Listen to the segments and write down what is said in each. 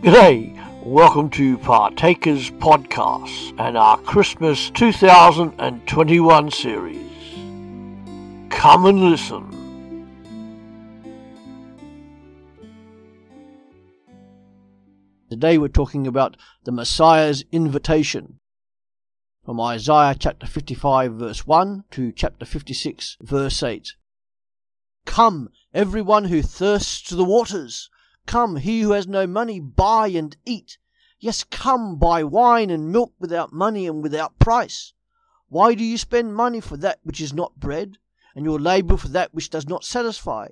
G'day, welcome to Partakers Podcast and our Christmas 2021 series. Come and listen. Today we're talking about the Messiah's invitation. From Isaiah chapter 55 verse 1 to chapter 56 verse 8. Come, everyone who thirsts to the waters. Come, he who has no money, buy and eat. Yes, come, buy wine and milk without money and without price. Why do you spend money for that which is not bread, and your labour for that which does not satisfy?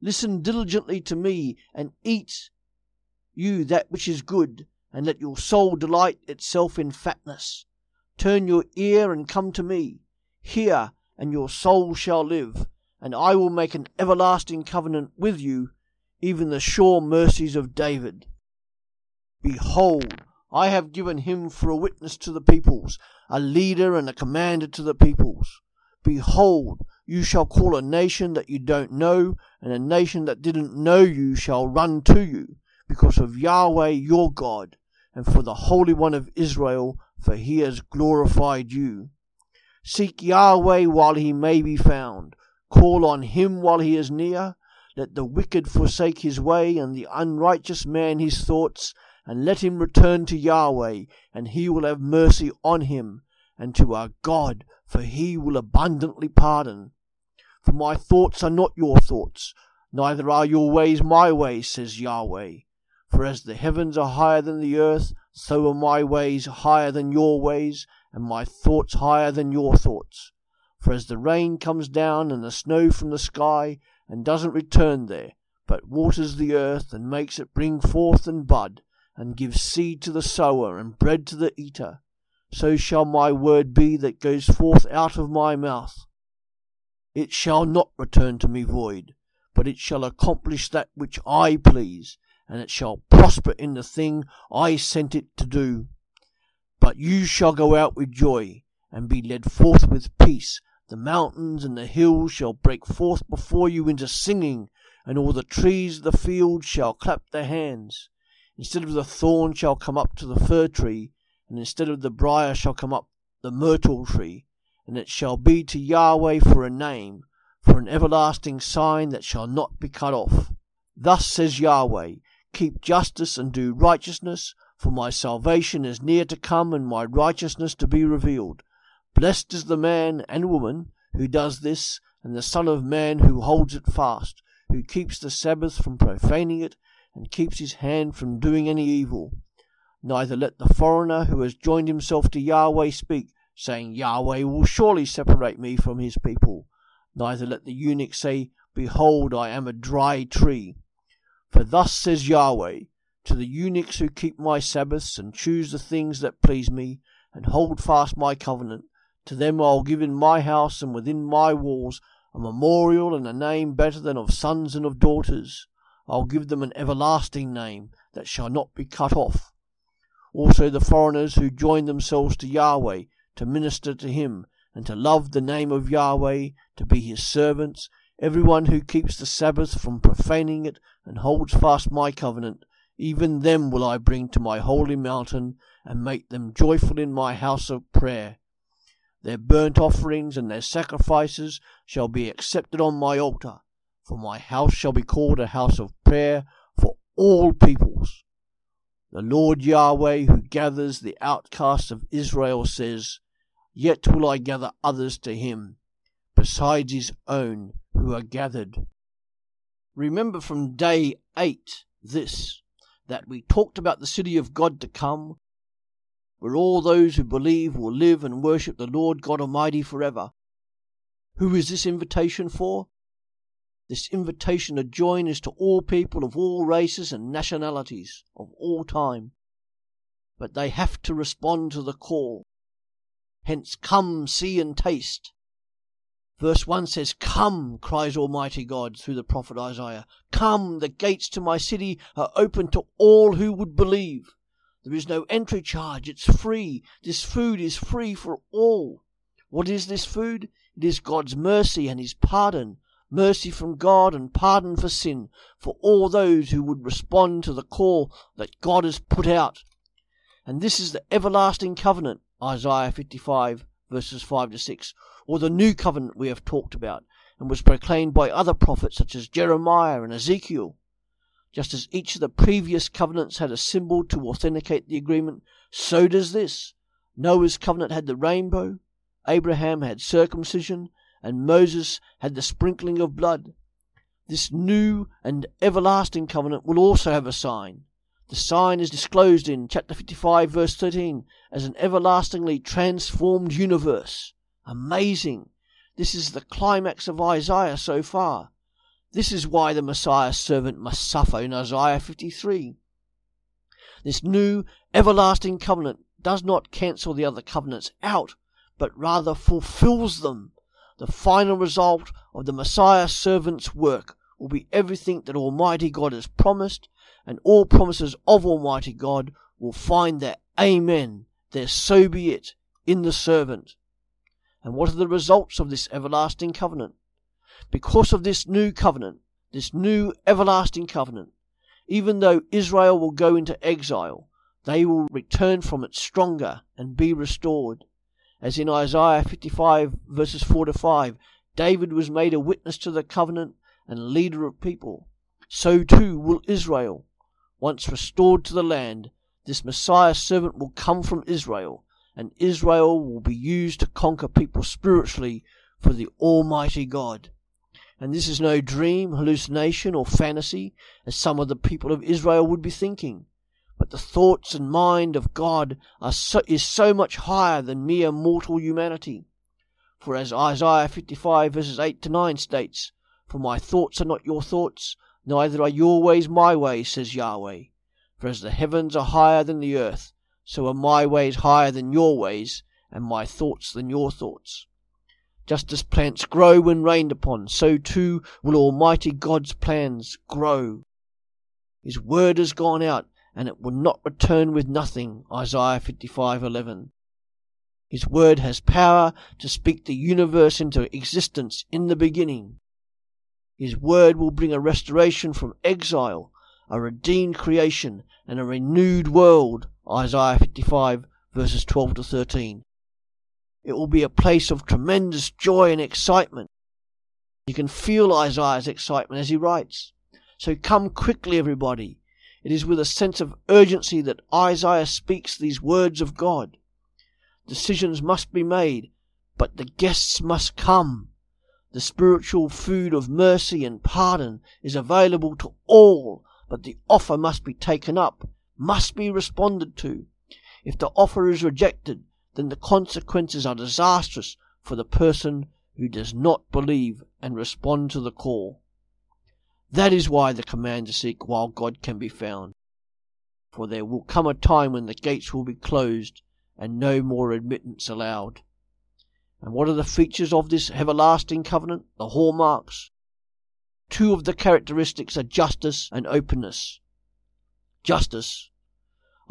Listen diligently to me, and eat you that which is good, and let your soul delight itself in fatness. Turn your ear and come to me. Hear, and your soul shall live, and I will make an everlasting covenant with you even the sure mercies of David. Behold, I have given him for a witness to the peoples, a leader and a commander to the peoples. Behold, you shall call a nation that you don't know, and a nation that didn't know you shall run to you, because of Yahweh your God, and for the Holy One of Israel, for he has glorified you. Seek Yahweh while he may be found, call on him while he is near. Let the wicked forsake his way, and the unrighteous man his thoughts, and let him return to Yahweh, and he will have mercy on him, and to our God, for he will abundantly pardon. For my thoughts are not your thoughts, neither are your ways my ways, says Yahweh. For as the heavens are higher than the earth, so are my ways higher than your ways, and my thoughts higher than your thoughts. For as the rain comes down and the snow from the sky, and doesn't return there, but waters the earth and makes it bring forth and bud, and gives seed to the sower and bread to the eater, so shall my word be that goes forth out of my mouth. It shall not return to me void, but it shall accomplish that which I please, and it shall prosper in the thing I sent it to do. But you shall go out with joy, and be led forth with peace, the mountains and the hills shall break forth before you into singing, and all the trees of the field shall clap their hands. Instead of the thorn shall come up to the fir tree, and instead of the brier shall come up the myrtle tree, and it shall be to Yahweh for a name, for an everlasting sign that shall not be cut off. Thus says Yahweh, Keep justice and do righteousness, for my salvation is near to come, and my righteousness to be revealed. Blessed is the man and woman who does this, and the Son of Man who holds it fast, who keeps the Sabbath from profaning it, and keeps his hand from doing any evil. Neither let the foreigner who has joined himself to Yahweh speak, saying, Yahweh will surely separate me from his people. Neither let the eunuch say, Behold, I am a dry tree. For thus says Yahweh, to the eunuchs who keep my Sabbaths, and choose the things that please me, and hold fast my covenant, to them I will give in my house and within my walls a memorial and a name better than of sons and of daughters. I will give them an everlasting name that shall not be cut off. Also the foreigners who join themselves to Yahweh to minister to him and to love the name of Yahweh, to be his servants, every one who keeps the Sabbath from profaning it and holds fast my covenant, even them will I bring to my holy mountain and make them joyful in my house of prayer. Their burnt offerings and their sacrifices shall be accepted on my altar, for my house shall be called a house of prayer for all peoples. The Lord Yahweh, who gathers the outcasts of Israel, says, Yet will I gather others to him, besides his own who are gathered. Remember from day eight this, that we talked about the city of God to come, where all those who believe will live and worship the Lord God Almighty forever. Who is this invitation for? This invitation to join is to all people of all races and nationalities of all time. But they have to respond to the call. Hence, come, see, and taste. Verse 1 says, Come, cries Almighty God through the prophet Isaiah. Come, the gates to my city are open to all who would believe. There is no entry charge. It's free. This food is free for all. What is this food? It is God's mercy and His pardon, mercy from God, and pardon for sin for all those who would respond to the call that God has put out. And this is the everlasting covenant, Isaiah 55 verses 5 to 6, or the new covenant we have talked about, and was proclaimed by other prophets such as Jeremiah and Ezekiel. Just as each of the previous covenants had a symbol to authenticate the agreement, so does this. Noah's covenant had the rainbow, Abraham had circumcision, and Moses had the sprinkling of blood. This new and everlasting covenant will also have a sign. The sign is disclosed in chapter 55, verse 13, as an everlastingly transformed universe. Amazing! This is the climax of Isaiah so far. This is why the Messiah's servant must suffer in Isaiah 53. This new everlasting covenant does not cancel the other covenants out, but rather fulfills them. The final result of the Messiah's servant's work will be everything that Almighty God has promised, and all promises of Almighty God will find their Amen, their so be it, in the servant. And what are the results of this everlasting covenant? Because of this new covenant, this new everlasting covenant, even though Israel will go into exile, they will return from it stronger and be restored. As in Isaiah 55 verses 4 to 5, David was made a witness to the covenant and leader of people. So too will Israel. Once restored to the land, this Messiah servant will come from Israel, and Israel will be used to conquer people spiritually for the Almighty God. And this is no dream, hallucination, or fantasy, as some of the people of Israel would be thinking. But the thoughts and mind of God are so, is so much higher than mere mortal humanity. For as Isaiah 55 verses 8 to 9 states, For my thoughts are not your thoughts, neither are your ways my ways, says Yahweh. For as the heavens are higher than the earth, so are my ways higher than your ways, and my thoughts than your thoughts. Just as plants grow when rained upon, so too will Almighty God's plans grow. His word has gone out, and it will not return with nothing. Isaiah 55:11. His word has power to speak the universe into existence in the beginning. His word will bring a restoration from exile, a redeemed creation, and a renewed world. Isaiah 55 verses 12 to 13. It will be a place of tremendous joy and excitement. You can feel Isaiah's excitement as he writes. So come quickly, everybody. It is with a sense of urgency that Isaiah speaks these words of God. Decisions must be made, but the guests must come. The spiritual food of mercy and pardon is available to all, but the offer must be taken up, must be responded to. If the offer is rejected, then the consequences are disastrous for the person who does not believe and respond to the call. That is why the command to seek while God can be found. For there will come a time when the gates will be closed and no more admittance allowed. And what are the features of this everlasting covenant? The hallmarks. Two of the characteristics are justice and openness. Justice.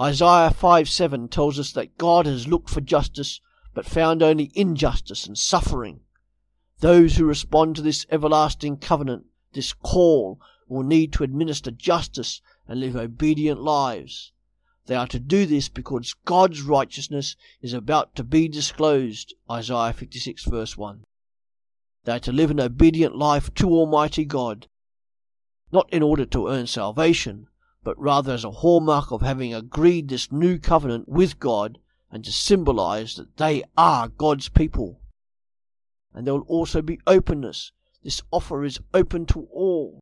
Isaiah 5 7 tells us that God has looked for justice, but found only injustice and suffering. Those who respond to this everlasting covenant, this call, will need to administer justice and live obedient lives. They are to do this because God's righteousness is about to be disclosed. Isaiah 56 verse 1. They are to live an obedient life to Almighty God, not in order to earn salvation, but rather as a hallmark of having agreed this new covenant with God and to symbolize that they are God's people. And there will also be openness. This offer is open to all.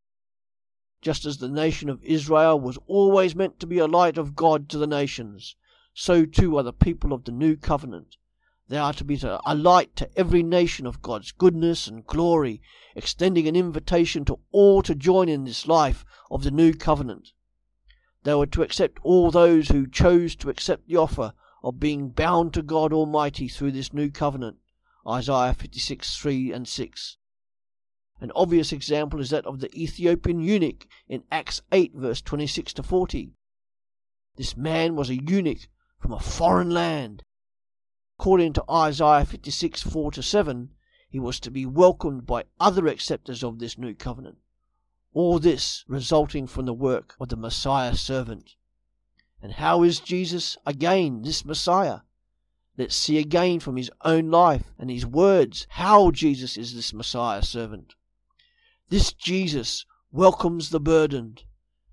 Just as the nation of Israel was always meant to be a light of God to the nations, so too are the people of the new covenant. They are to be a light to every nation of God's goodness and glory, extending an invitation to all to join in this life of the new covenant. They were to accept all those who chose to accept the offer of being bound to God Almighty through this new covenant. Isaiah 56 3 and 6. An obvious example is that of the Ethiopian eunuch in Acts 8, verse 26 to 40. This man was a eunuch from a foreign land. According to Isaiah 56 4 to 7, he was to be welcomed by other acceptors of this new covenant. All this resulting from the work of the Messiah servant. And how is Jesus again this Messiah? Let's see again from his own life and his words how Jesus is this Messiah servant. This Jesus welcomes the burdened.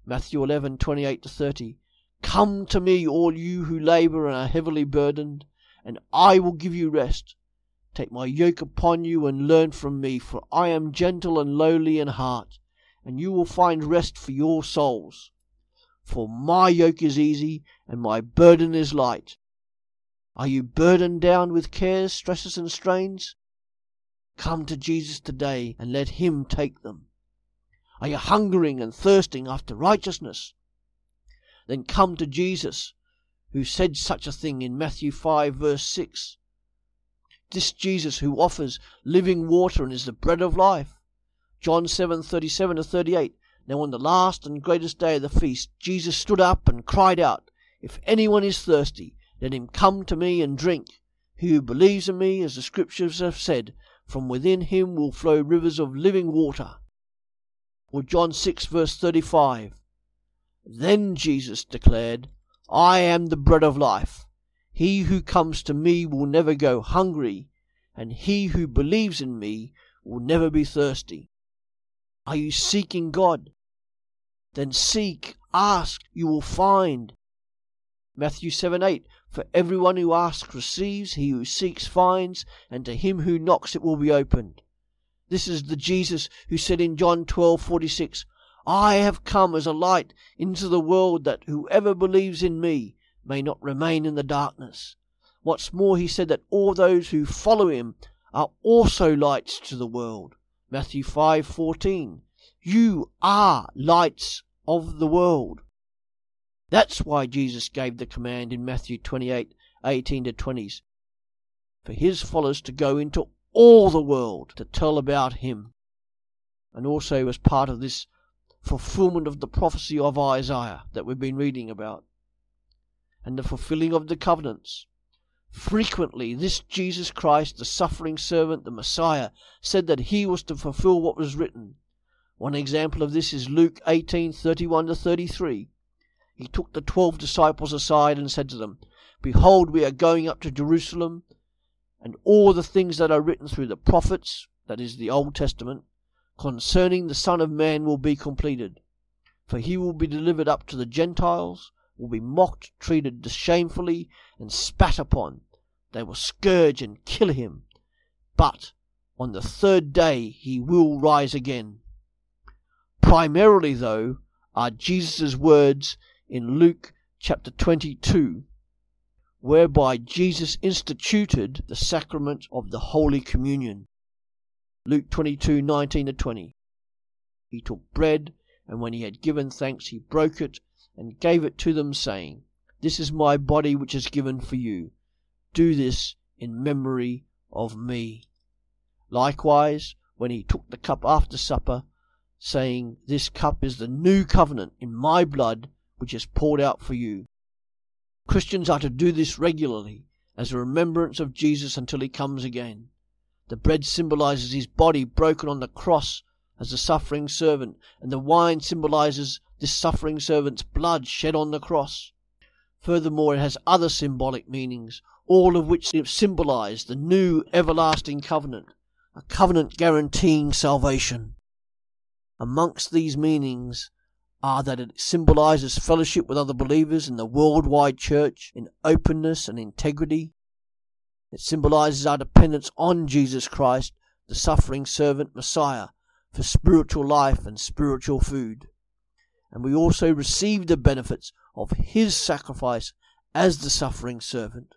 Matthew 11, 28 to 30. Come to me, all you who labor and are heavily burdened, and I will give you rest. Take my yoke upon you and learn from me, for I am gentle and lowly in heart, and you will find rest for your souls. For my yoke is easy and my burden is light. Are you burdened down with cares, stresses, and strains? Come to Jesus today and let Him take them. Are you hungering and thirsting after righteousness? Then come to Jesus, who said such a thing in Matthew 5, verse 6. This Jesus who offers living water and is the bread of life. John 7, 37 to 38. Now on the last and greatest day of the feast, Jesus stood up and cried out, If anyone is thirsty, let him come to me and drink. He who believes in me, as the scriptures have said, from within him will flow rivers of living water. Or John 6, verse 35. Then Jesus declared, I am the bread of life. He who comes to me will never go hungry, and he who believes in me will never be thirsty. Are you seeking God? Then seek, ask, you will find. Matthew 7 8 For everyone who asks receives, he who seeks finds, and to him who knocks it will be opened. This is the Jesus who said in John twelve forty six, I have come as a light into the world that whoever believes in me may not remain in the darkness. What's more, he said that all those who follow him are also lights to the world. Matthew five fourteen. You are lights of the world. That's why Jesus gave the command in Matthew 28 18 to 20s for his followers to go into all the world to tell about him. And also as part of this fulfillment of the prophecy of Isaiah that we've been reading about, and the fulfilling of the covenants. Frequently, this Jesus Christ, the suffering servant, the Messiah, said that he was to fulfill what was written. One example of this is Luke 18 31 to 33 he took the twelve disciples aside and said to them, Behold, we are going up to Jerusalem, and all the things that are written through the prophets, that is, the Old Testament, concerning the Son of Man will be completed. For he will be delivered up to the Gentiles, will be mocked, treated shamefully, and spat upon. They will scourge and kill him. But on the third day he will rise again. Primarily, though, are Jesus' words in Luke chapter 22, whereby Jesus instituted the sacrament of the Holy Communion. Luke 22 19 to 20. He took bread, and when he had given thanks, he broke it and gave it to them, saying, This is my body which is given for you. Do this in memory of me. Likewise, when he took the cup after supper, saying, This cup is the new covenant in my blood which is poured out for you. Christians are to do this regularly as a remembrance of Jesus until he comes again. The bread symbolizes his body broken on the cross as the suffering servant, and the wine symbolizes this suffering servant's blood shed on the cross. Furthermore, it has other symbolic meanings, all of which symbolize the new everlasting covenant, a covenant guaranteeing salvation. Amongst these meanings are that it symbolizes fellowship with other believers in the worldwide church in openness and integrity. It symbolizes our dependence on Jesus Christ, the suffering servant Messiah, for spiritual life and spiritual food. And we also receive the benefits of his sacrifice as the suffering servant.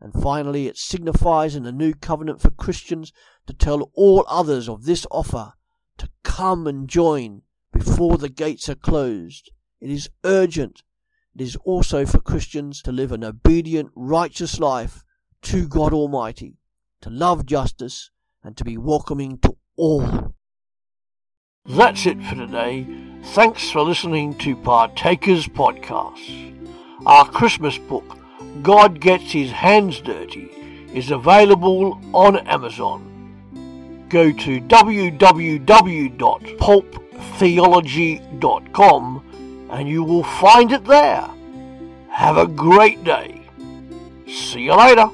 And finally, it signifies in the new covenant for Christians to tell all others of this offer to come and join before the gates are closed. It is urgent. It is also for Christians to live an obedient, righteous life to God Almighty, to love justice, and to be welcoming to all. That's it for today. Thanks for listening to Partakers Podcast. Our Christmas book, God Gets His Hands Dirty, is available on Amazon. go to www.pulptheology.com and you will find it there. Have a great day. See you later.